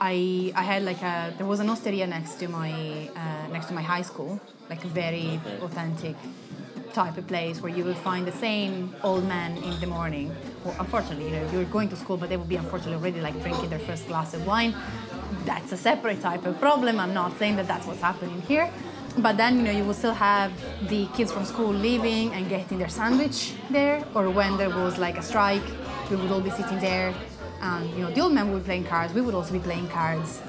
I I had like a there was an osteria next to my uh, next to my high school, like a very authentic type of place where you will find the same old man in the morning. Well, unfortunately, you know, you're going to school, but they will be unfortunately already like drinking their first glass of wine. That's a separate type of problem. I'm not saying that that's what's happening here. But then, you know, you will still have the kids from school leaving and getting their sandwich there, or when there was like a strike, we would all be sitting there and you know the old men would be playing cards we would also be playing cards.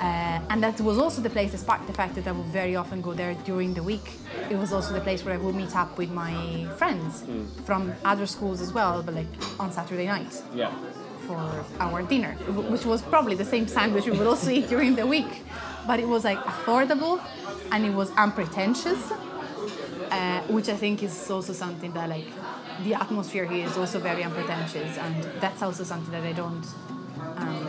Uh, and that was also the place despite the fact that i would very often go there during the week it was also the place where i would meet up with my friends mm. from other schools as well but like on saturday night yeah. for our dinner which was probably the same sandwich we would also eat during the week. But it was like affordable and it was unpretentious uh, which i think is also something that like the atmosphere here is also very unpretentious, and that's also something that I don't. Um,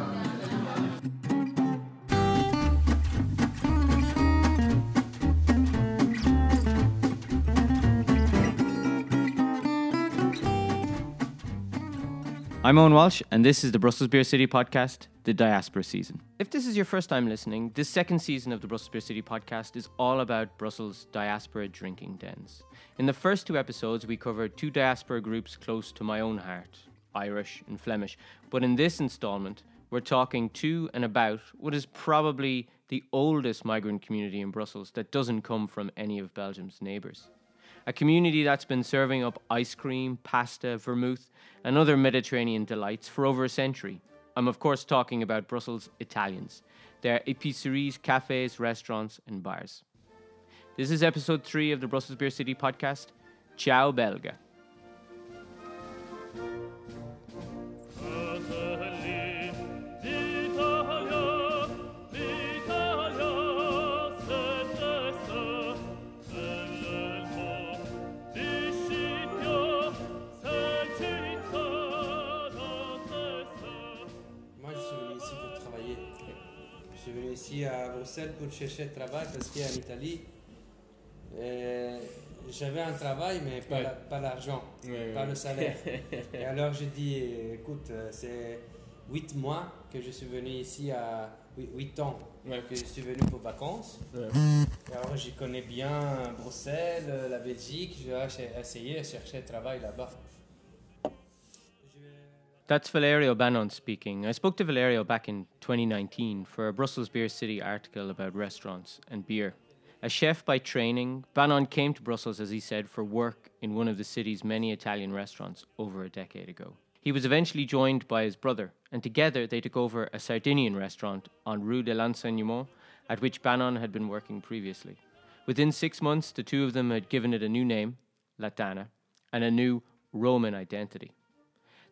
I'm Owen Walsh, and this is the Brussels Beer City podcast, the Diaspora season. If this is your first time listening, this second season of the Brussels Beer City podcast is all about Brussels diaspora drinking dens. In the first two episodes, we covered two diaspora groups close to my own heart Irish and Flemish. But in this installment, we're talking to and about what is probably the oldest migrant community in Brussels that doesn't come from any of Belgium's neighbours a community that's been serving up ice cream, pasta, vermouth, and other Mediterranean delights for over a century. I'm, of course, talking about Brussels Italians, their épiceries, cafes, restaurants, and bars. This is episode three of the Brussels Beer City podcast. Ciao, Belga. Bruxelles pour chercher travail parce qu'en Italie, euh, j'avais un travail, mais pas, l'argent, pas le salaire. et alors j'ai dit, écoute, euh, c'est 8 mois que je suis venu ici à 8 ans que je suis venu pour vacances. Et alors je connais bien Bruxelles, la Belgique, je vais essayer de chercher travail là-bas. That's Valerio Banon speaking. I spoke to Valerio back in 2019 for a Brussels Beer City article about restaurants and beer. A chef by training, Banon came to Brussels, as he said, for work in one of the city's many Italian restaurants over a decade ago. He was eventually joined by his brother, and together they took over a Sardinian restaurant on Rue de l'Enseignement, at which Banon had been working previously. Within six months, the two of them had given it a new name, La Tana, and a new Roman identity.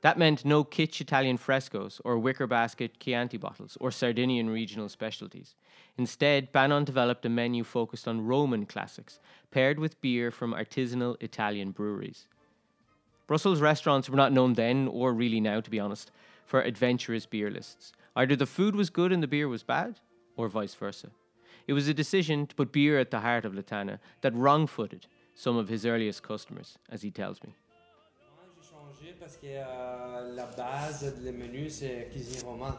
That meant no kitsch Italian frescoes or wicker basket Chianti bottles or Sardinian regional specialties. Instead, Banon developed a menu focused on Roman classics, paired with beer from artisanal Italian breweries. Brussels restaurants were not known then, or really now, to be honest, for adventurous beer lists. Either the food was good and the beer was bad, or vice versa. It was a decision to put beer at the heart of La Tana that wrong footed some of his earliest customers, as he tells me. Parce que euh, la base du menu, c'est cuisine romane.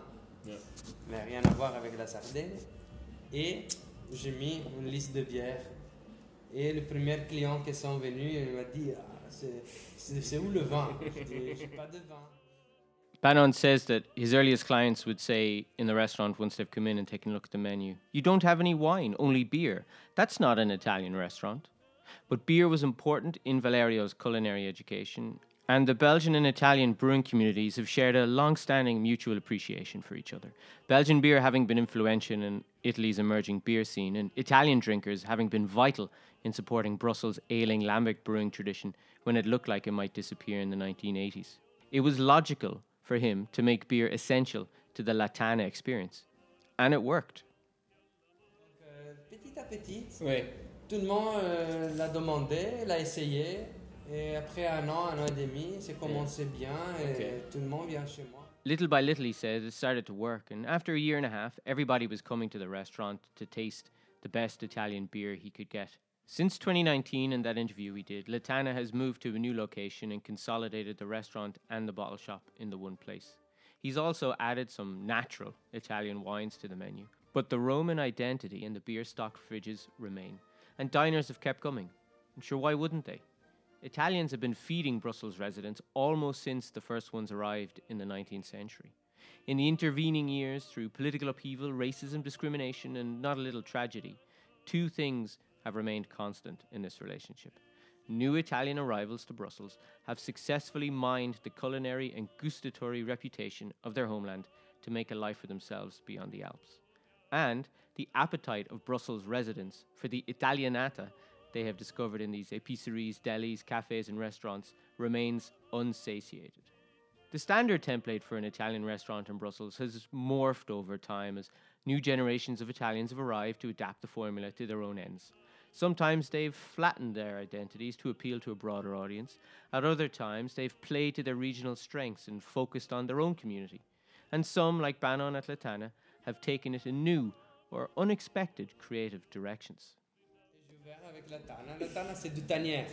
Mais rien à voir avec la Sardaigne. Et j'ai mis une liste de bières. Et le premier client qui sont venus, il m'a dit ah, c'est où le vin J'ai pas de vin. Banon says that his earliest clients would say in the restaurant once they've come in and taken a look at the menu, You don't have any wine, only beer. That's not an Italian restaurant. But beer was important in Valerio's culinary education, and the Belgian and Italian brewing communities have shared a long standing mutual appreciation for each other. Belgian beer having been influential in Italy's emerging beer scene, and Italian drinkers having been vital in supporting Brussels' ailing lambic brewing tradition when it looked like it might disappear in the 1980s. It was logical for him to make beer essential to the La Tana experience. And it worked. Euh, petit à petit, oui. tout le monde euh, l'a demandé, l'a essayé. Et après un an, un an et demi, c'est commencé bien et okay. tout le monde vient chez moi. Little by little, he says, it started to work. And after a year and a half, everybody was coming to the restaurant to taste the best Italian beer he could get. Since 2019 and that interview we did, La Tana has moved to a new location and consolidated the restaurant and the bottle shop in the one place. He's also added some natural Italian wines to the menu, but the Roman identity and the beer stock fridges remain, and diners have kept coming. And sure, why wouldn't they? Italians have been feeding Brussels residents almost since the first ones arrived in the 19th century. In the intervening years, through political upheaval, racism, discrimination, and not a little tragedy, two things have remained constant in this relationship. New Italian arrivals to Brussels have successfully mined the culinary and gustatory reputation of their homeland to make a life for themselves beyond the Alps. And the appetite of Brussels residents for the Italianata they have discovered in these épiceries, delis, cafes, and restaurants remains unsatiated. The standard template for an Italian restaurant in Brussels has morphed over time as new generations of Italians have arrived to adapt the formula to their own ends. Sometimes they've flattened their identities to appeal to a broader audience. At other times, they've played to their regional strengths and focused on their own community. And some, like Banon at La Tana, have taken it in new or unexpected creative directions. Avec la tana. La tana, c'est du tanière.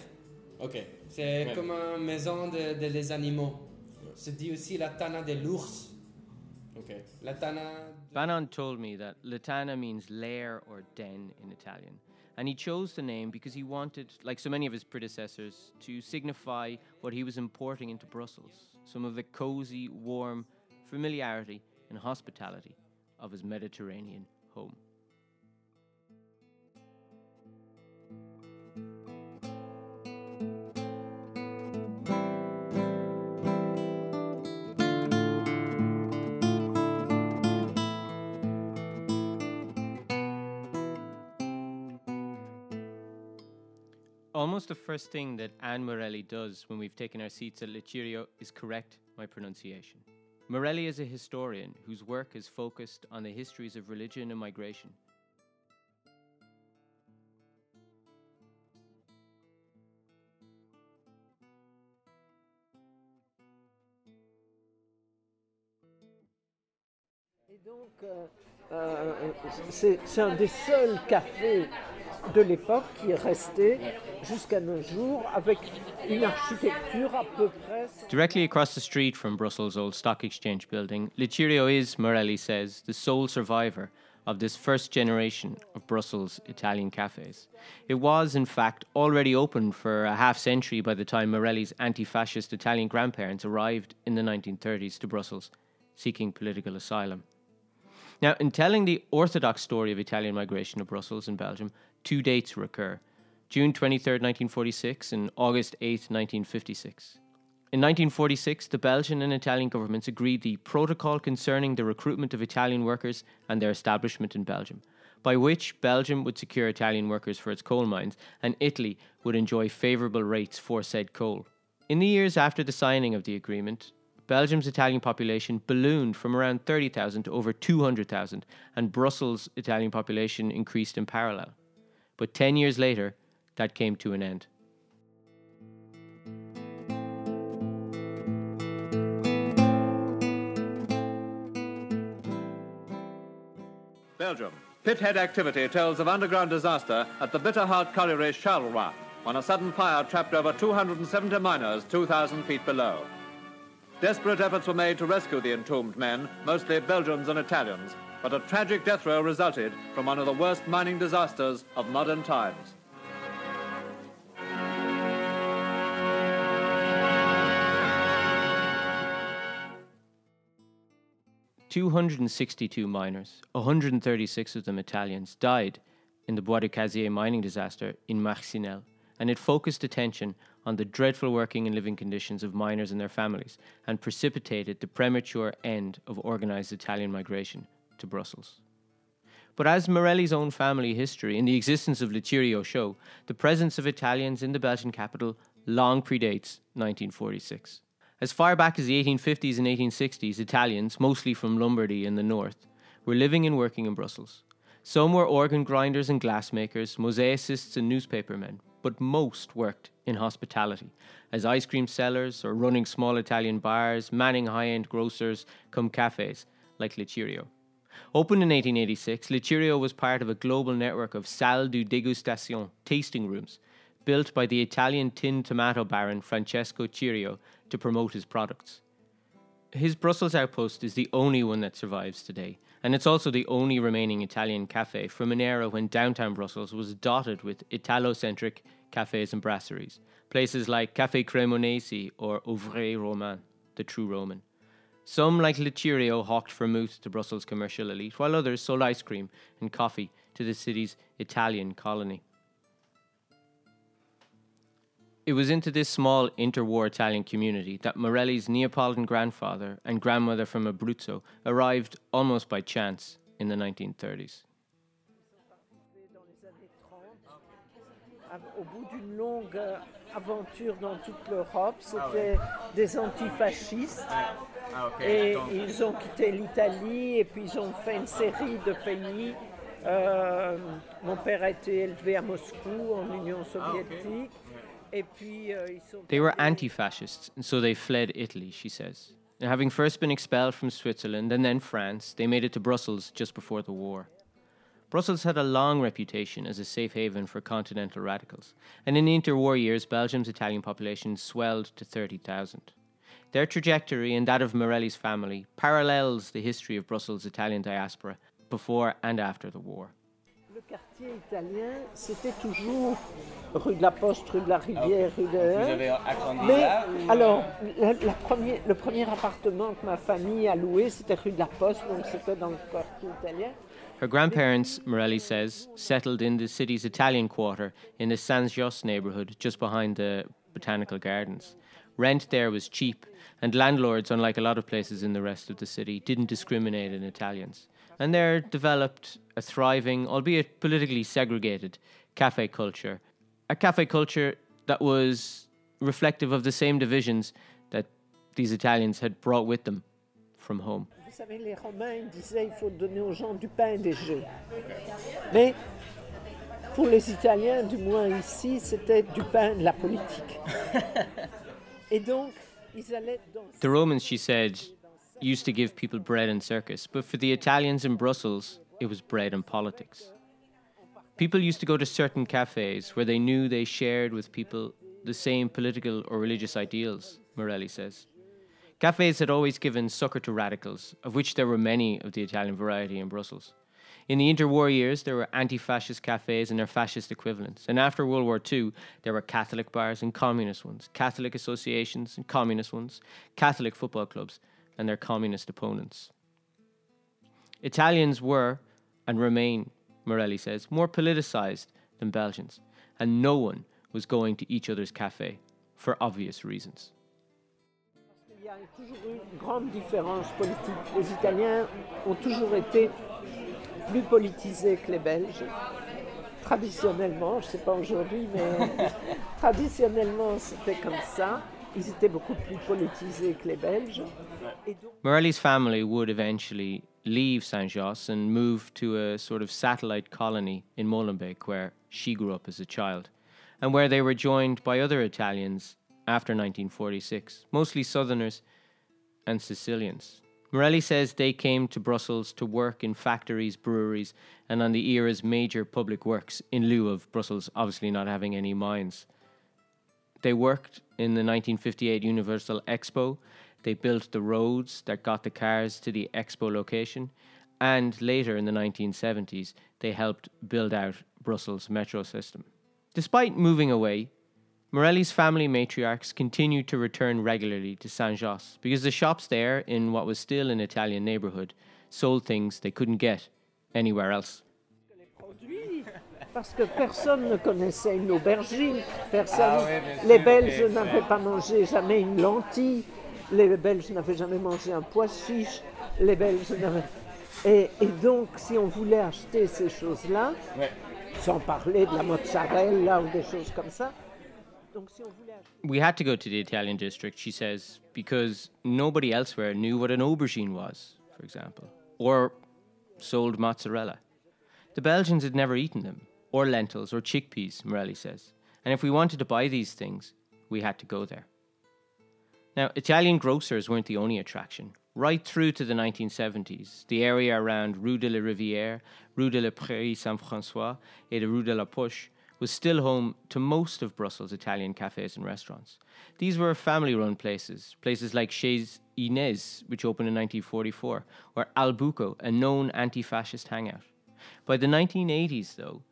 Ok. C'est comme une maison de, de les animaux. Se dit aussi la tana de l'ours. Okay. La Tana. Banon told me that La Tana means lair or den in Italian. And he chose the name because he wanted, like so many of his predecessors, to signify what he was importing into Brussels some of the cozy, warm familiarity and hospitality of his Mediterranean home. Almost the first thing that Anne Morelli does when we've taken our seats at Le Cirio is correct my pronunciation. Morelli is a historian whose work is focused on the histories of religion and migration. Euh, c'est un des seuls cafés de l'époque qui est resté jusqu'à nos jours avec une architecture à peu près. Directly across the street from Brussels' old stock exchange building, Le Cirio is, Morelli says, the sole survivor of this first generation of Brussels Italian cafes. It was, in fact, already open for a half century by the time Morelli's anti fascist Italian grandparents arrived in the 1930s to Brussels seeking political asylum. Now, in telling the orthodox story of Italian migration to Brussels and Belgium, two dates recur June 23, 1946, and August 8, 1956. In 1946, the Belgian and Italian governments agreed the protocol concerning the recruitment of Italian workers and their establishment in Belgium, by which Belgium would secure Italian workers for its coal mines and Italy would enjoy favourable rates for said coal. In the years after the signing of the agreement, Belgium's Italian population ballooned from around 30,000 to over 200,000, and Brussels' Italian population increased in parallel. But 10 years later, that came to an end. Belgium. Pithead activity tells of underground disaster at the Bitterheart colliery Charleroi when a sudden fire trapped over 270 miners 2,000 feet below. Desperate efforts were made to rescue the entombed men, mostly Belgians and Italians, but a tragic death row resulted from one of the worst mining disasters of modern times. Two hundred and sixty-two miners, 136 of them Italians, died in the Bois du Cazier mining disaster in Marcinelle, and it focused attention on the dreadful working and living conditions of miners and their families, and precipitated the premature end of organised Italian migration to Brussels. But as Morelli's own family history and the existence of Le Cirio show, the presence of Italians in the Belgian capital long predates 1946. As far back as the 1850s and 1860s, Italians, mostly from Lombardy in the north, were living and working in Brussels. Some were organ grinders and glassmakers, mosaicists and newspapermen, but most worked in hospitality, as ice cream sellers or running small Italian bars, manning high end grocers, come cafes like Le Cirio. Opened in 1886, Le Cirio was part of a global network of salle de dégustation tasting rooms built by the Italian tin tomato baron Francesco Cirio to promote his products. His Brussels outpost is the only one that survives today, and it's also the only remaining Italian cafe from an era when downtown Brussels was dotted with Italo-centric cafes and brasseries, places like Café Cremonese or Ouvre Roman, the true Roman. Some, like Le Cirio, hawked vermouth to Brussels' commercial elite, while others sold ice cream and coffee to the city's Italian colony. It was into this small interwar Italian community that Morelli's Neapolitan grandfather and grandmother from Abruzzo arrived almost by chance in the 1930s. Au bout d'une longue euh, aventure dans toute l'Europe, c'était des antifascistes. Ah, et ils ont quitté l'Italie et puis ils ont fait une série de pays. Euh, mon père a été élevé à Moscou, en Union ah, soviétique. Euh, they were anti fascists, and so they fled Italy, she says. And having first been expelled from Switzerland and then France, they made it to Brussels just before the war. Brussels had a long reputation as a safe haven for continental radicals, and in the interwar years, Belgium's Italian population swelled to 30,000. Their trajectory and that of Morelli's family parallels the history of Brussels' Italian diaspora before and after the war. Le quartier italien, c'était toujours rue de la Poste, rue de la Rivière, rue de. Vous avez agrandi Mais, là Alors, la, la premier, le premier appartement que ma famille a loué, c'était rue de la Poste, donc c'était dans le quartier italien. Her grandparents, Morelli says, settled in the city's Italian quarter in the San Jos neighborhood just behind the Botanical Gardens. Rent there was cheap, and landlords, unlike a lot of places in the rest of the city, didn't discriminate in Italians. And there developed a thriving, albeit politically segregated, cafe culture. A cafe culture that was reflective of the same divisions that these Italians had brought with them from home. Vous savez, les Romains disaient il faut donner aux gens du pain et des jeux. Mais pour les Italiens, du moins ici, c'était du pain de la politique. et donc, ils allaient dans. The Romans, she said, used to give people bread and circus, but for the Italians in Brussels, it was bread and politics. People used to go to certain cafes where they knew they shared with people the same political or religious ideals, Morelli says. Cafes had always given succor to radicals, of which there were many of the Italian variety in Brussels. In the interwar years, there were anti fascist cafes and their fascist equivalents. And after World War II, there were Catholic bars and communist ones, Catholic associations and communist ones, Catholic football clubs and their communist opponents. Italians were, and remain, Morelli says, more politicized than Belgians, and no one was going to each other's cafe for obvious reasons. Il y a toujours eu une grande différence politique. Les Italiens ont toujours été plus politisés que les Belges. Traditionnellement, je ne sais pas aujourd'hui, mais traditionnellement c'était comme ça. Ils étaient beaucoup plus politisés que les Belges. Morelli's family would eventually leave Saint-Josse and move to a sort of satellite colony in Molenbeek where she grew up as a child, and where they were joined by other Italians after 1946, mostly Southerners and Sicilians. Morelli says they came to Brussels to work in factories, breweries, and on the era's major public works in lieu of Brussels obviously not having any mines. They worked in the 1958 Universal Expo. They built the roads that got the cars to the expo location. And later in the 1970s, they helped build out Brussels' metro system. Despite moving away, Morelli's family matriarchs continued to return regularly to Saint-Josse because the shops there, in what was still an Italian neighborhood, sold things they couldn't get anywhere else. Parce que personne ne connaissait une aubergine, personne. Ah oui, les Belges n'avaient pas mangé jamais une lentille, les Belges n'avaient jamais mangé un pois chiche, les Belges n'avaient. Et, et, donc, si on voulait acheter ces choses-là, ouais. sans parler de la mozzarella ou des choses comme ça, We had to go to the Italian district, she says, because nobody elsewhere knew what an aubergine was, for example, or sold mozzarella. The Belgians had never eaten them, or lentils, or chickpeas, Morelli says, and if we wanted to buy these things, we had to go there. Now, Italian grocers weren't the only attraction. Right through to the 1970s, the area around Rue de la Rivière, Rue de la Prairie Saint François, and the Rue de la Push was still home to most of Brussels' Italian cafes and restaurants. These were family run places, places like Chez Inez, which opened in 1944, or Al Buco, a known anti fascist hangout. By the 1980s, though,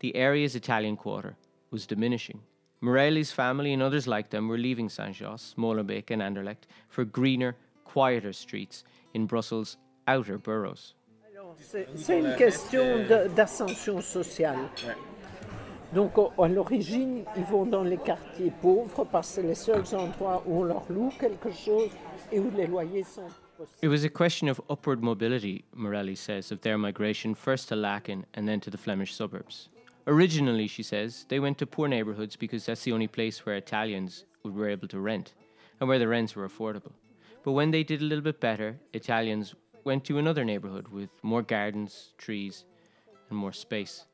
the area's Italian quarter was diminishing. Morelli's family and others like them were leaving Saint-Josse, Molenbeek, and Anderlecht for greener, quieter streets in Brussels' outer boroughs. C'est une question d'ascension sociale. Donc à l'origine, ils vont dans les quartiers pauvres parce que c'est les seuls endroits où on leur loue quelque chose et où les loyers sont It was a question of upward mobility, Morelli says, of their migration first to Laeken and then to the Flemish suburbs. Originally, she says, they went to poor neighbourhoods because that's the only place where Italians were able to rent and where the rents were affordable. But when they did a little bit better, Italians went to another neighbourhood with more gardens, trees, and more space.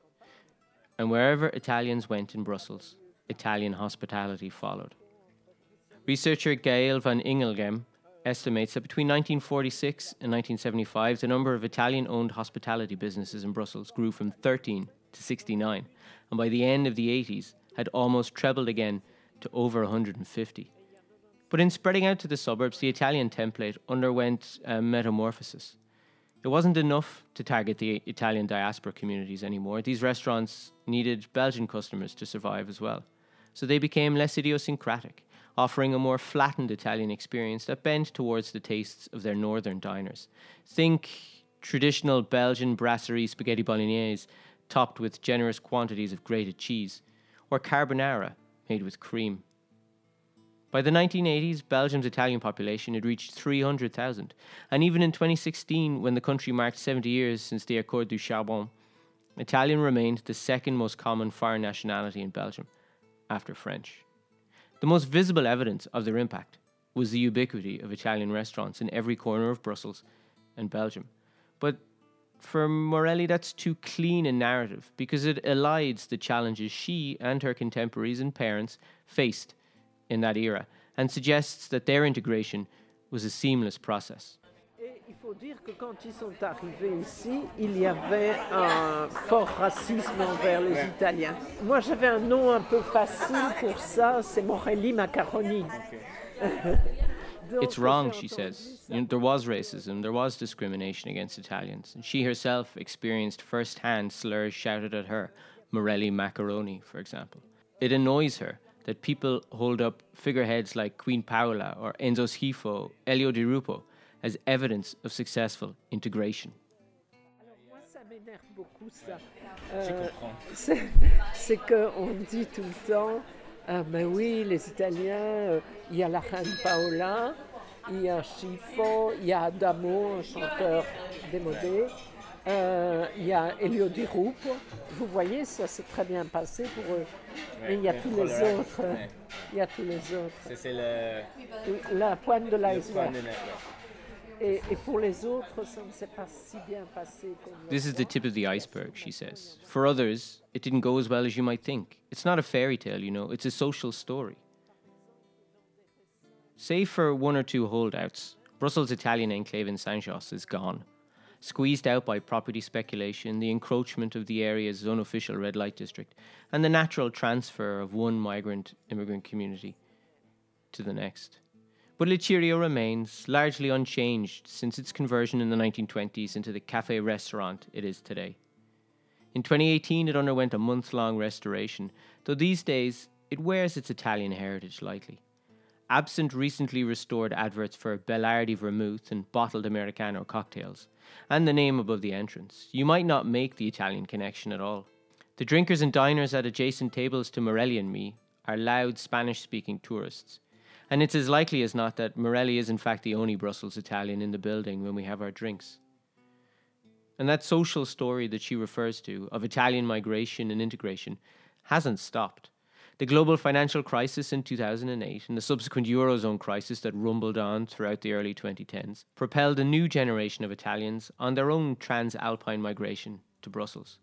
And wherever Italians went in Brussels, Italian hospitality followed. Researcher Gael van Ingelgem estimates that between 1946 and 1975, the number of Italian owned hospitality businesses in Brussels grew from 13 to 69, and by the end of the 80s, had almost trebled again to over 150. But in spreading out to the suburbs, the Italian template underwent a metamorphosis. It wasn't enough to target the Italian diaspora communities anymore. These restaurants needed Belgian customers to survive as well. So they became less idiosyncratic offering a more flattened Italian experience that bent towards the tastes of their northern diners. Think traditional Belgian brasserie spaghetti bolognese topped with generous quantities of grated cheese, or carbonara made with cream. By the 1980s, Belgium's Italian population had reached 300,000, and even in 2016, when the country marked 70 years since the Accord du Charbon, Italian remained the second most common foreign nationality in Belgium, after French. The most visible evidence of their impact was the ubiquity of Italian restaurants in every corner of Brussels and Belgium. But for Morelli, that's too clean a narrative because it elides the challenges she and her contemporaries and parents faced in that era and suggests that their integration was a seamless process. il faut dire que quand ils sont arrivés ici, il y avait un fort racisme envers les Italiens. Moi, j'avais un nom un peu facile pour ça, c'est Morelli Macaroni. It's wrong, she says. You know, there was racism, there was discrimination against Italians. And she herself experienced first-hand slurs shouted at her, Morelli Macaroni, for example. It annoys her that people hold up figureheads like Queen Paola or Enzo Scifo, Elio Di Rupo, as evidence of successful integration. Euh, c'est qu'on dit tout le temps, ah ben oui, les Italiens, euh, il y a la reine Paola, il y a Schifo, il y a Adamo, un chanteur démodé, euh, il y a Elio Di Rupo. Vous voyez, ça s'est très bien passé pour eux. Mais il y a tous les autres. Il y a tous les autres. C'est la pointe de l'iceberg. This is the tip of the iceberg, she says. For others, it didn't go as well as you might think. It's not a fairy tale, you know, it's a social story. Save for one or two holdouts, Brussels' Italian enclave in Saint-Josse is gone. Squeezed out by property speculation, the encroachment of the area's unofficial red light district, and the natural transfer of one migrant immigrant community to the next. But Il remains largely unchanged since its conversion in the 1920s into the cafe restaurant it is today. In 2018, it underwent a month long restoration, though these days it wears its Italian heritage lightly. Absent recently restored adverts for Bellardi vermouth and bottled Americano cocktails, and the name above the entrance, you might not make the Italian connection at all. The drinkers and diners at adjacent tables to Morelli and me are loud Spanish speaking tourists and it's as likely as not that Morelli is in fact the only Brussels Italian in the building when we have our drinks. And that social story that she refers to of Italian migration and integration hasn't stopped. The global financial crisis in 2008 and the subsequent Eurozone crisis that rumbled on throughout the early 2010s propelled a new generation of Italians on their own transalpine migration to Brussels.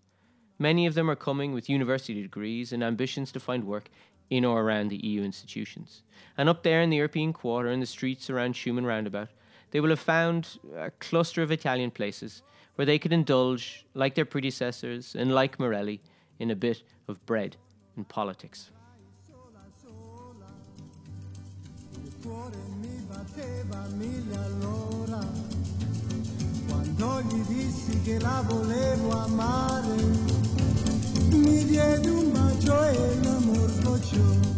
Many of them are coming with university degrees and ambitions to find work in or around the EU institutions. And up there in the European quarter, in the streets around Schuman Roundabout, they will have found a cluster of Italian places where they could indulge, like their predecessors and like Morelli, in a bit of bread and politics. L'amor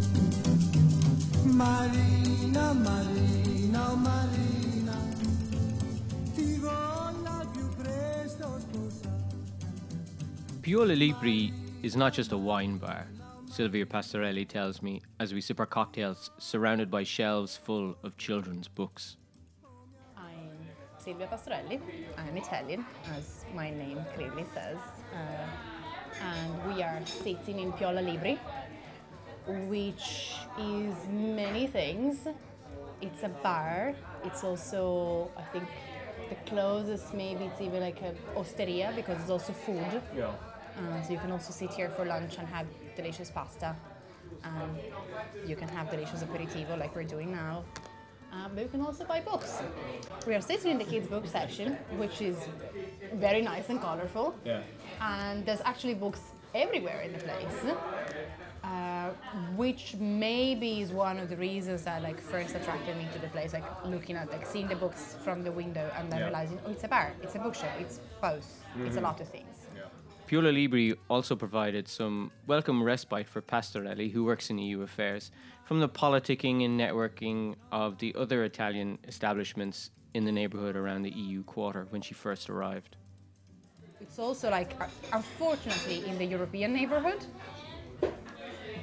Marina, Marina, oh Marina, ti voglio più presto sposare. Piola Libri is not just a wine bar. Silvia Pastorelli tells me as we sip our cocktails surrounded by shelves full of children's books. I'm Silvia Pastorelli. I'm Italian, as my name clearly says. Uh, and we are sitting in Piola Libri, which is many things. It's a bar. It's also, I think, the closest maybe it's even like a osteria because it's also food. Yeah. Uh, so you can also sit here for lunch and have delicious pasta. And you can have delicious aperitivo like we're doing now. Uh, but you can also buy books. We are sitting in the kids' book section, which is very nice and colorful. Yeah. And there's actually books everywhere in the place. Uh, which maybe is one of the reasons that like first attracted me to the place like looking at like seeing the books from the window and then yeah. realizing oh it's a bar it's a bookshop it's both mm-hmm. it's a mm-hmm. lot of things Piola Libri also provided some welcome respite for Pastorelli, who works in EU affairs, from the politicking and networking of the other Italian establishments in the neighbourhood around the EU quarter when she first arrived. It's also like, uh, unfortunately, in the European neighbourhood,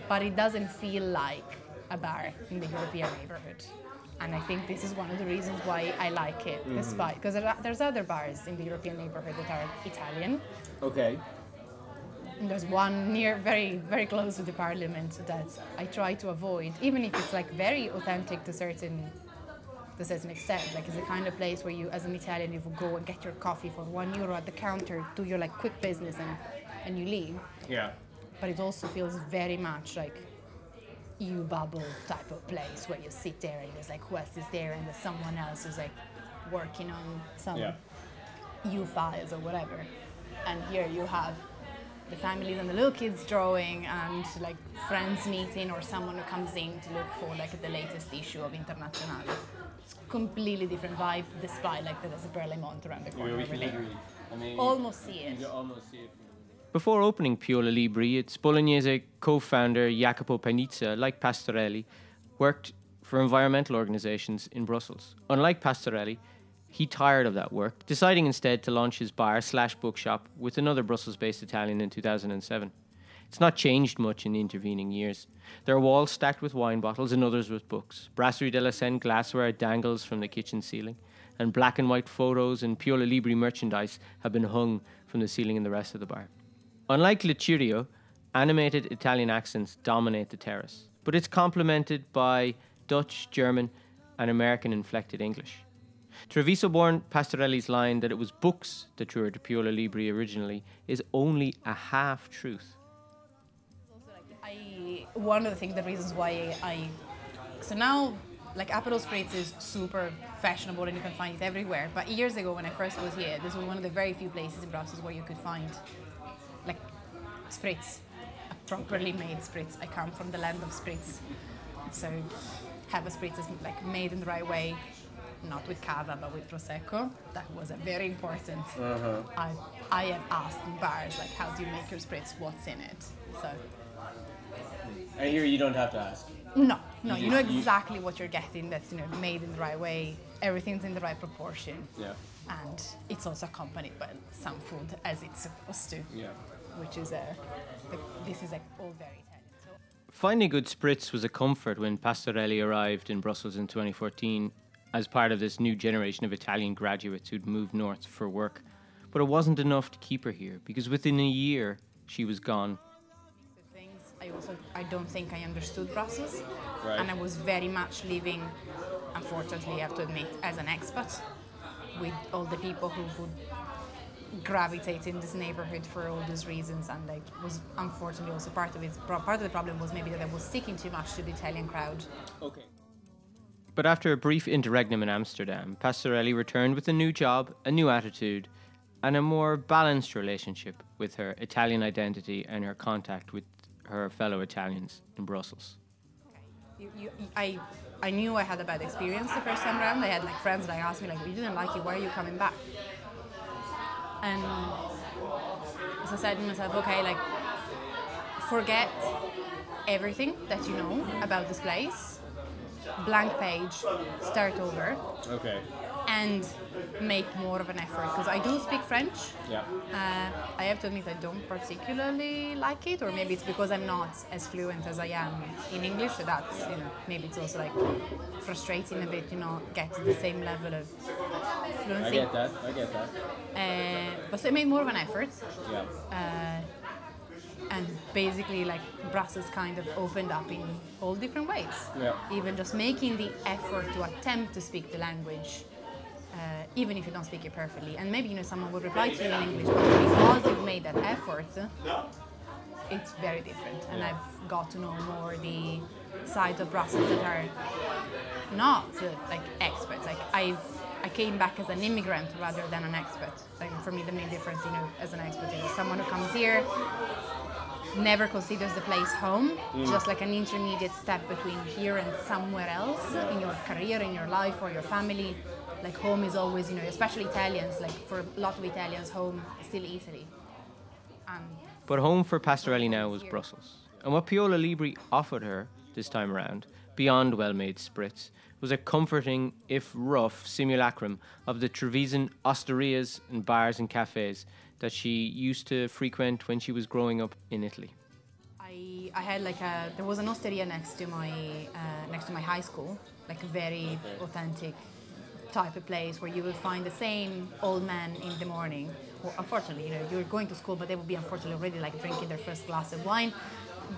but it doesn't feel like a bar in the European neighbourhood. And I think this is one of the reasons why I like it, mm-hmm. despite because there's other bars in the European neighbourhood that are Italian. Okay. And there's one near, very, very close to the parliament that I try to avoid, even if it's like very authentic to certain, to a certain extent. Like it's the kind of place where you, as an Italian, you go and get your coffee for one euro at the counter, do your like quick business, and and you leave. Yeah. But it also feels very much like you bubble type of place where you sit there and there's like who else is there and there's someone else who's like working on some yeah. EU files or whatever. And here you have the families and the little kids drawing and like friends meeting or someone who comes in to look for like the latest issue of Internazionale. It's completely different vibe despite like there's a Berlaymont around the corner. Yeah, we can agree. I mean, almost see it. You almost see it before opening Piola Libri, its Bolognese co-founder Jacopo Panizza, like Pastorelli, worked for environmental organizations in Brussels. Unlike Pastorelli, he tired of that work, deciding instead to launch his bar slash bookshop with another Brussels-based Italian in 2007. It's not changed much in the intervening years. There are walls stacked with wine bottles and others with books. Brasserie de la Senne glassware dangles from the kitchen ceiling, and black and white photos and Piola Libri merchandise have been hung from the ceiling in the rest of the bar. Unlike Le Cirio, animated Italian accents dominate the terrace, but it's complemented by Dutch, German, and American inflected English. Treviso born Pastorelli's line that it was books that drew her to Piola Libri originally is only a half truth. One of the things, the reasons why I. So now, like Aperol Spritz is super fashionable and you can find it everywhere. But years ago, when I first was here, this was one of the very few places in Brussels where you could find like spritz, a properly made spritz. I come from the land of spritz, so have a spritz is like made in the right way, not with cava but with prosecco. That was a very important. Uh-huh. I I have asked in bars like, how do you make your spritz? What's in it? So. I hear you don't have to ask. No, no, you, you know exactly you... what you're getting. That's you know made in the right way. Everything's in the right proportion. Yeah. And it's also accompanied by some food as it's supposed to. Yeah which is uh, a, this is like all very Italian. So Finding good spritz was a comfort when Pastorelli arrived in Brussels in 2014 as part of this new generation of Italian graduates who'd moved north for work. But it wasn't enough to keep her here because within a year she was gone. Things I also I don't think I understood Brussels, right. and I was very much living, unfortunately, I have to admit, as an expat, with all the people who would gravitate in this neighborhood for all these reasons. And like was unfortunately also part of it. Part of the problem was maybe that I was sticking too much to the Italian crowd. Okay. But after a brief interregnum in Amsterdam Pastorelli returned with a new job a new attitude and a more balanced relationship with her Italian identity and her contact with her fellow Italians in Brussels. You, you, I, I knew I had a bad experience the first time around. I had like friends that asked me like, "We didn't like it. Why are you coming back?" And so I said to myself, "Okay, like, forget everything that you know about this place. Blank page. Start over." Okay. And make more of an effort because I do speak French. Yeah. Uh, I have to admit I don't particularly like it, or maybe it's because I'm not as fluent as I am in English. So that's you know maybe it's also like frustrating a bit, you know, get to the same level of fluency. I get that. I get that. Uh, but so I made more of an effort, Yeah. uh, and basically like Brussels kind of opened up in all different ways. Yeah. Even just making the effort to attempt to speak the language, uh, even if you don't speak it perfectly, and maybe you know someone would reply to you in English, but because you've made that effort, it's very different. And I've got to know more the sides of Brussels that are not like experts. Like I've I came back as an immigrant rather than an expert. Like for me, the main difference, you know, as an expert is someone who comes here never considers the place home, just like an intermediate step between here and somewhere else in your career, in your life, or your family. Like home is always, you know, especially Italians. Like for a lot of Italians, home is still Italy. Um, But home for Pastorelli now was Brussels. And what Piola Libri offered her this time around, beyond well made spritz, was a comforting, if rough, simulacrum of the Trevisan osterias and bars and cafes that she used to frequent when she was growing up in Italy. I, I had like a there was an osteria next to my uh, next to my high school, like a very authentic type of place where you will find the same old man in the morning. Well, unfortunately, you know, you're going to school, but they will be unfortunately already like drinking their first glass of wine.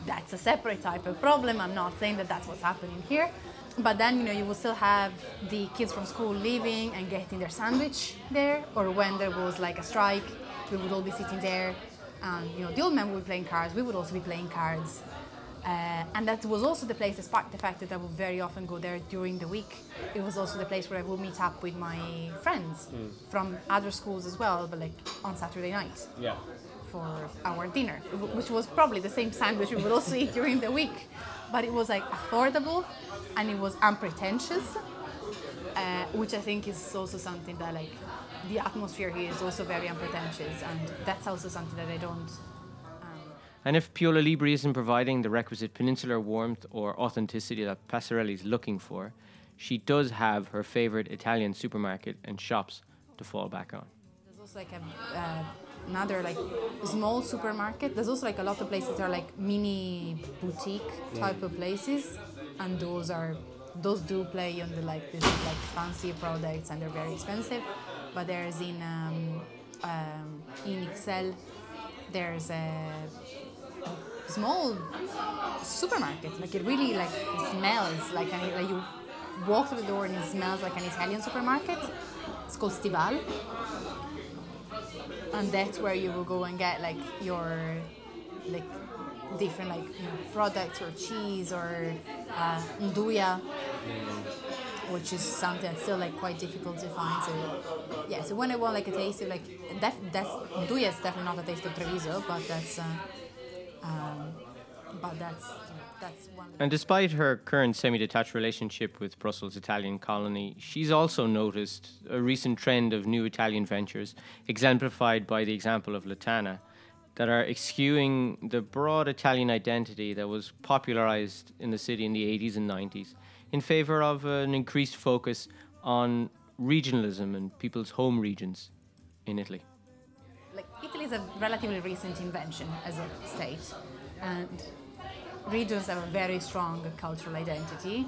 That's a separate type of problem. I'm not saying that that's what's happening here. But then, you know, you will still have the kids from school leaving and getting their sandwich there, or when there was like a strike, we would all be sitting there. And, you know, the old men would be playing cards, we would also be playing cards. Uh, and that was also the place, despite the fact that I would very often go there during the week, it was also the place where I would meet up with my friends from other schools as well, but like on Saturday night Yeah. for our dinner, which was probably the same sandwich we would also eat during the week. But it was like affordable and it was unpretentious, uh, which I think is also something that like the atmosphere here is also very unpretentious, and that's also something that I don't. And if Piola Libri isn't providing the requisite peninsular warmth or authenticity that Pastorelli is looking for, she does have her favorite Italian supermarket and shops to fall back on. There's also like a, uh, another like small supermarket. There's also like a lot of places that are like mini boutique type of places, and those are those do play on the like this is like fancy products and they're very expensive. But there's in um, um, in Ixelles, there's a small supermarket. Like it really like smells like, an, like you walk through the door and it smells like an Italian supermarket. It's called Stival and that's where you will go and get like your like different like you know, products or cheese or uh, nduja which is something that's still like quite difficult to find so yeah so when I want like a taste of like def- that's nduja is definitely not a taste of Treviso but that's uh, um, but that's that's one And despite her current semi detached relationship with Brussels' Italian colony, she's also noticed a recent trend of new Italian ventures, exemplified by the example of La Tana, that are eschewing the broad Italian identity that was popularized in the city in the 80s and 90s in favor of an increased focus on regionalism and people's home regions in Italy. Like Italy is a relatively recent invention as a state, and regions have a very strong cultural identity.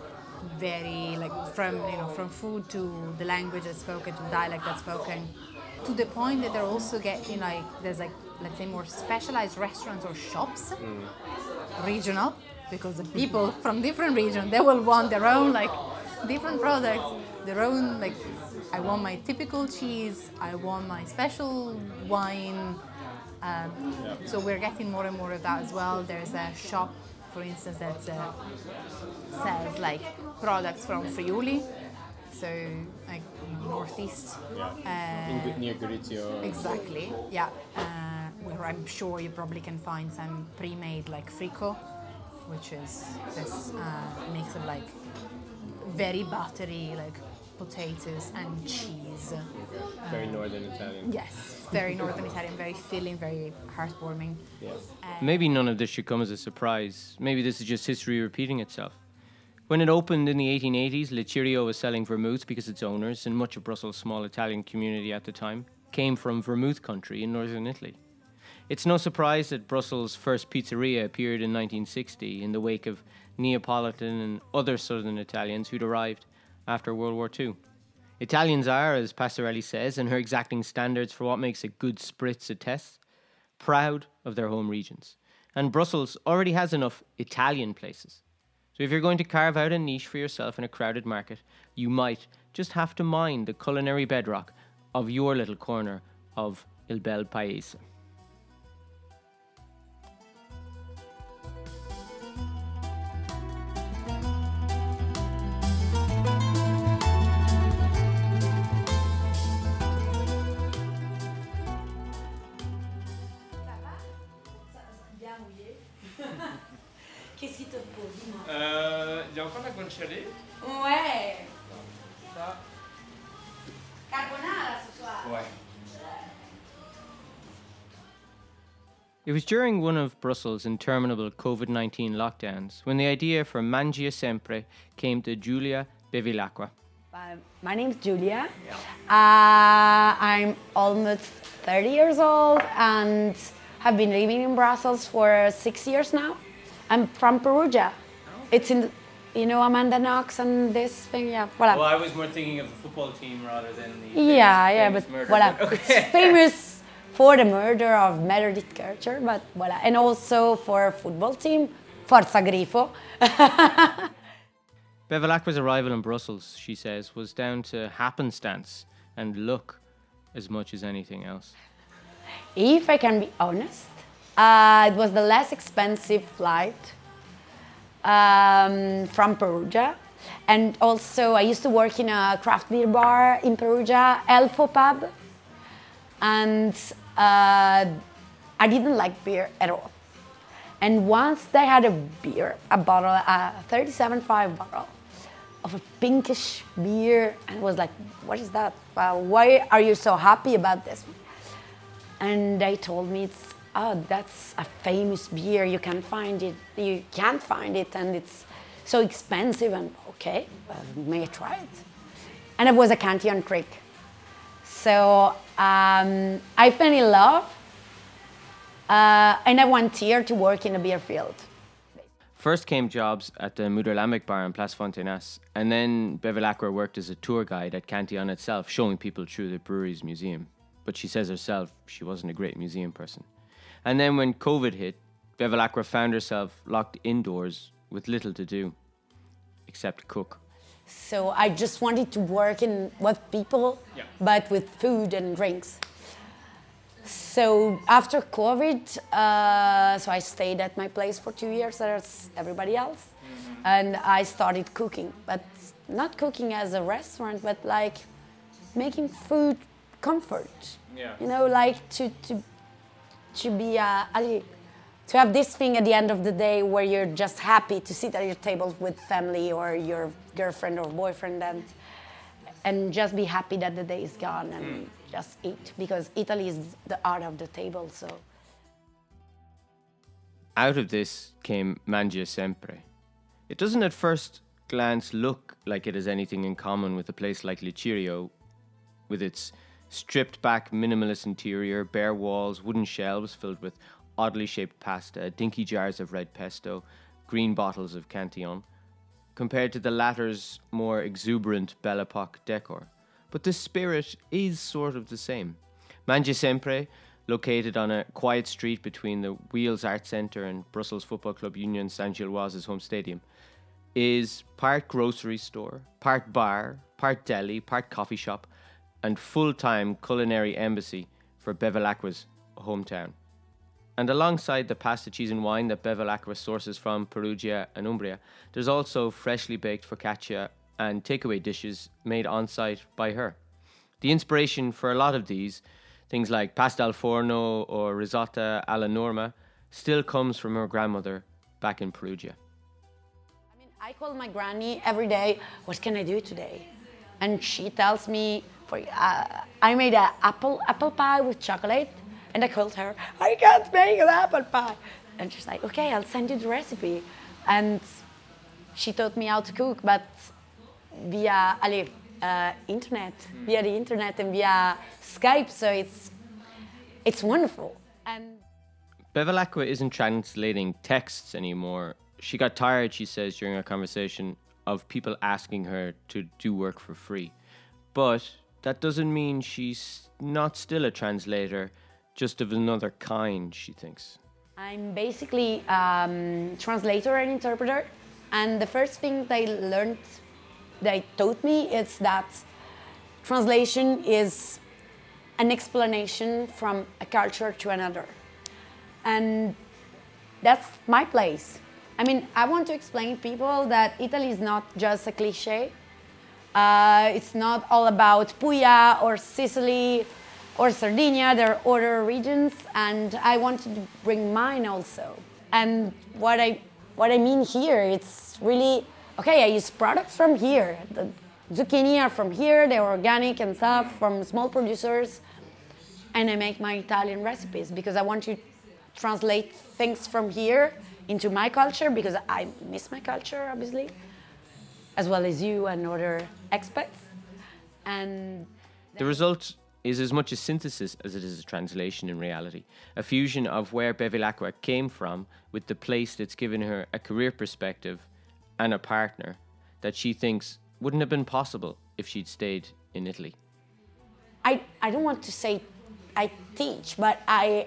Very like from you know from food to the language that's spoken to dialect that's spoken, to the point that they're also getting like there's like let's say more specialized restaurants or shops, mm. regional, because the people from different regions they will want their own like different products, their own like I want my typical cheese, I want my special wine. Um, So we're getting more and more of that as well. There's a shop, for instance, that uh, sells like products from Friuli, so like northeast. Yeah. Uh, near Gorizia. Exactly. Yeah. Uh, we're I'm sure you probably can find some pre-made like frico, which is this uh, mix of like very buttery like potatoes and cheese. Very um, northern Italian. Yes, very northern Italian, very filling, very heartwarming. Yeah. Uh, Maybe none of this should come as a surprise. Maybe this is just history repeating itself. When it opened in the 1880s, Le Cirio was selling vermouth because its owners, and much of Brussels' small Italian community at the time, came from vermouth country in northern Italy. It's no surprise that Brussels' first pizzeria appeared in 1960 in the wake of Neapolitan and other southern Italians who'd arrived after World War II. Italians are, as Pastorelli says, and her exacting standards for what makes a good spritz proud of their home regions. And Brussels already has enough Italian places. So if you're going to carve out a niche for yourself in a crowded market, you might just have to mind the culinary bedrock of your little corner of Il Bel Paese. Was during one of Brussels' interminable COVID 19 lockdowns when the idea for Mangia Sempre came to Giulia Bevilacqua. Uh, my name's Giulia. Uh, I'm almost 30 years old and have been living in Brussels for six years now. I'm from Perugia. It's in, you know, Amanda Knox and this thing, yeah. Voilà. Well, I was more thinking of the football team rather than the. yeah, yeah, but voilà. It's famous for the murder of Meredith Kercher, but voilà. And also for football team, Forza Grifo. Bevilacqua's arrival in Brussels, she says, was down to happenstance and luck as much as anything else. If I can be honest, uh, it was the less expensive flight um, from Perugia. And also, I used to work in a craft beer bar in Perugia, Elfo Pub. And uh, I didn't like beer at all. And once they had a beer, a bottle, a 37.5 bottle of a pinkish beer, and was like, "What is that? Why are you so happy about this?" And they told me it's, "Oh, that's a famous beer. You can find it. You can't find it, and it's so expensive." And okay, may I try it? And it was a Cantillon Kriek. So um, I fell in love uh, and I here to work in a beer field. First came jobs at the Moeder Lambic bar in Place Fontainas, and then Bevilacqua worked as a tour guide at Cantillon itself, showing people through the brewery's museum. But she says herself she wasn't a great museum person. And then when COVID hit, Bevilacqua found herself locked indoors with little to do except cook. So I just wanted to work in with people, Yeah. but with food and drinks. So after COVID, uh, so I stayed at my place for two years as everybody else, and I started cooking, but not cooking as a restaurant, but like making food comfort. Yeah. You know, like to to to be a to have this thing at the end of the day where you're just happy to sit at your table with family or your girlfriend or boyfriend and and just be happy that the day is gone and hmm. just eat because Italy is the art of the table. So Out of this came Mangia Sempre. It doesn't at first glance look like it has anything in common with a place like Le Cirio, with its stripped back minimalist interior, bare walls, wooden shelves filled with oddly shaped pasta, dinky jars of red pesto, green bottles of Cantillon, compared to the latter's more exuberant Belle Epoque decor. But the spirit is sort of the same. Mangia Sempre, located on a quiet street between the Wiels Art Centre and Brussels Football Club Union Saint Gilloise's home stadium, is part grocery store, part bar, part deli, part coffee shop, and full time culinary embassy for Bevilacqua's hometown. And alongside the pasta, cheese, and wine that Bevilacqua sources from Perugia and Umbria, there's also freshly baked focaccia and takeaway dishes made on site by her. The inspiration for a lot of these things like pasta al forno or risotto alla norma, still comes from her grandmother back in Perugia. I mean, I call my granny every day, what can I do today? And she tells me, for, uh, I made an apple, apple pie with chocolate. And I called her, I can't make an apple pie. And she's like, okay, I'll send you the recipe. And she taught me how to cook, but via allez, uh, internet, via the internet and via Skype. So it's it's wonderful. And Bevilacqua isn't translating texts anymore. She got tired, she says during our conversation, of people asking her to do work for free. But that doesn't mean she's not still a translator, just of another kind, she thinks. I'm basically um, translator and interpreter. And the first thing they learned, they taught me, is that translation is an explanation from a culture to another. And that's my place. I mean, I want to explain to people that Italy is not just a cliche. Uh, it's not all about Puglia or Sicily or Sardinia. There are other regions, and I wanted to bring mine also. And what I what I mean here, it's really okay. I use products from here. The zucchini are from here. They're organic and stuff from small producers, and I make my Italian recipes because I want to translate things from here into my culture because I miss my culture, obviously, as well as you and other expats. And The result is as much a synthesis as it is a translation in reality, a fusion of where Bevilacqua came from with the place that's given her a career perspective and a partner that she thinks wouldn't have been possible if she'd stayed in Italy. I, I don't want to say I teach, but I,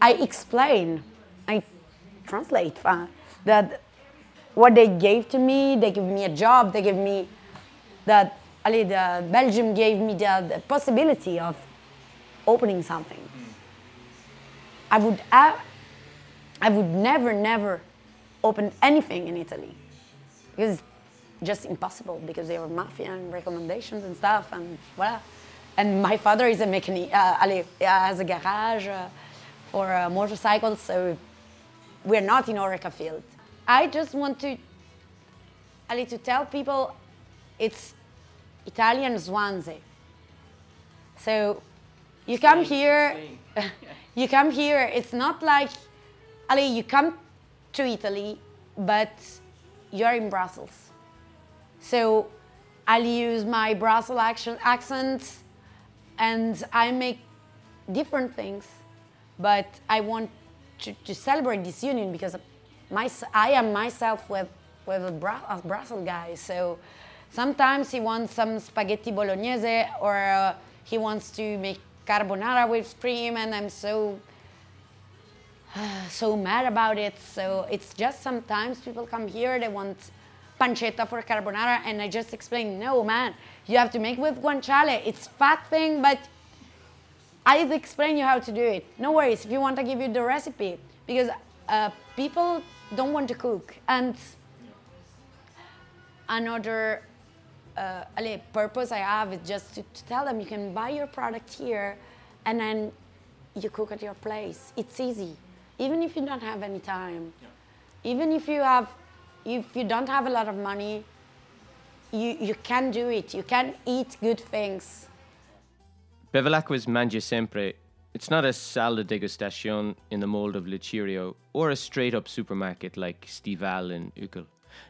I explain, I translate uh, that what they gave to me, they give me a job, they give me that Ali, the Belgium gave me the, the possibility of opening something. I would I, I would never, never open anything in Italy because it's just impossible because there were mafia and recommendations and stuff and voila. And my father is a mechanic, uh, uh, has a garage uh, for uh, motorcycles, so we're not in Horeca field. I just want to, Ali, to tell people it's Italian Swansea. So you come here, you come here, it's not like, Ali, you come to Italy, but you're in Brussels. So I'll use my Brussels accent and I make different things, but I want to, to celebrate this union because my, I am myself with, with a, Bra- a Brussels guy. So sometimes he wants some spaghetti bolognese or uh, he wants to make carbonara with cream, and I'm so so mad about it. So it's just sometimes people come here, they want pancetta for carbonara, and I just explain, no, man, you have to make with guanciale. It's fat thing, but I explain you how to do it. No worries, if you want, to give you the recipe because uh, people don't want to cook. And another uh, allez, purpose I have is just to, to tell them you can buy your product here, and then you cook at your place. It's easy, even if you don't have any time. Even if you have, if you don't have a lot of money, you, you can do it. You can eat good things. Bevilacqua's Mangia Sempre, it's not a sala de degustation in the mold of Le Cirio or a straight up supermarket like Stival in Uccle.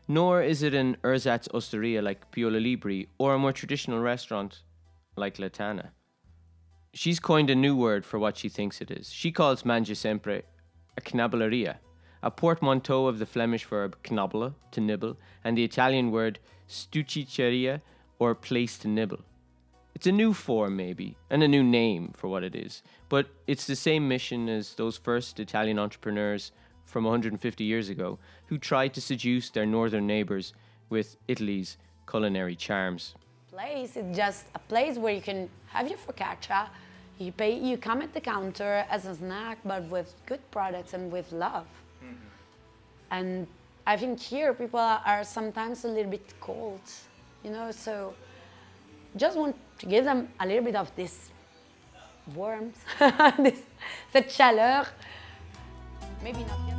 Nor is it an ersatz osteria like Piola Libri or a more traditional restaurant like La Tana. She's coined a new word for what she thinks it is. She calls Mangia Sempre a knableria, a portmanteau of the Flemish verb knabbelen, to nibble, and the Italian word stuzzicheria, or place to nibble. It's a new form, maybe, and a new name for what it is, but it's the same mission as those first Italian entrepreneurs from 150 years ago who tried to seduce their northern neighbours with Italy's culinary charms. Place is just a place where you can have your focaccia. You pay. You come at the counter as a snack, but with good products and with love. Mm-hmm. And I think here people are, are sometimes a little bit cold, you know. So just want to give them a little bit of this warmth, this, cette chaleur. Maybe not yet.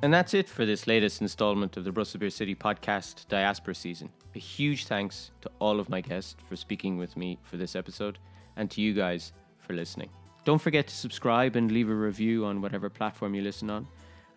And that's it for this latest installment of the Brussels Beer City podcast Diaspora season. A huge thanks to all of my guests for speaking with me for this episode and to you guys for listening. Don't forget to subscribe and leave a review on whatever platform you listen on,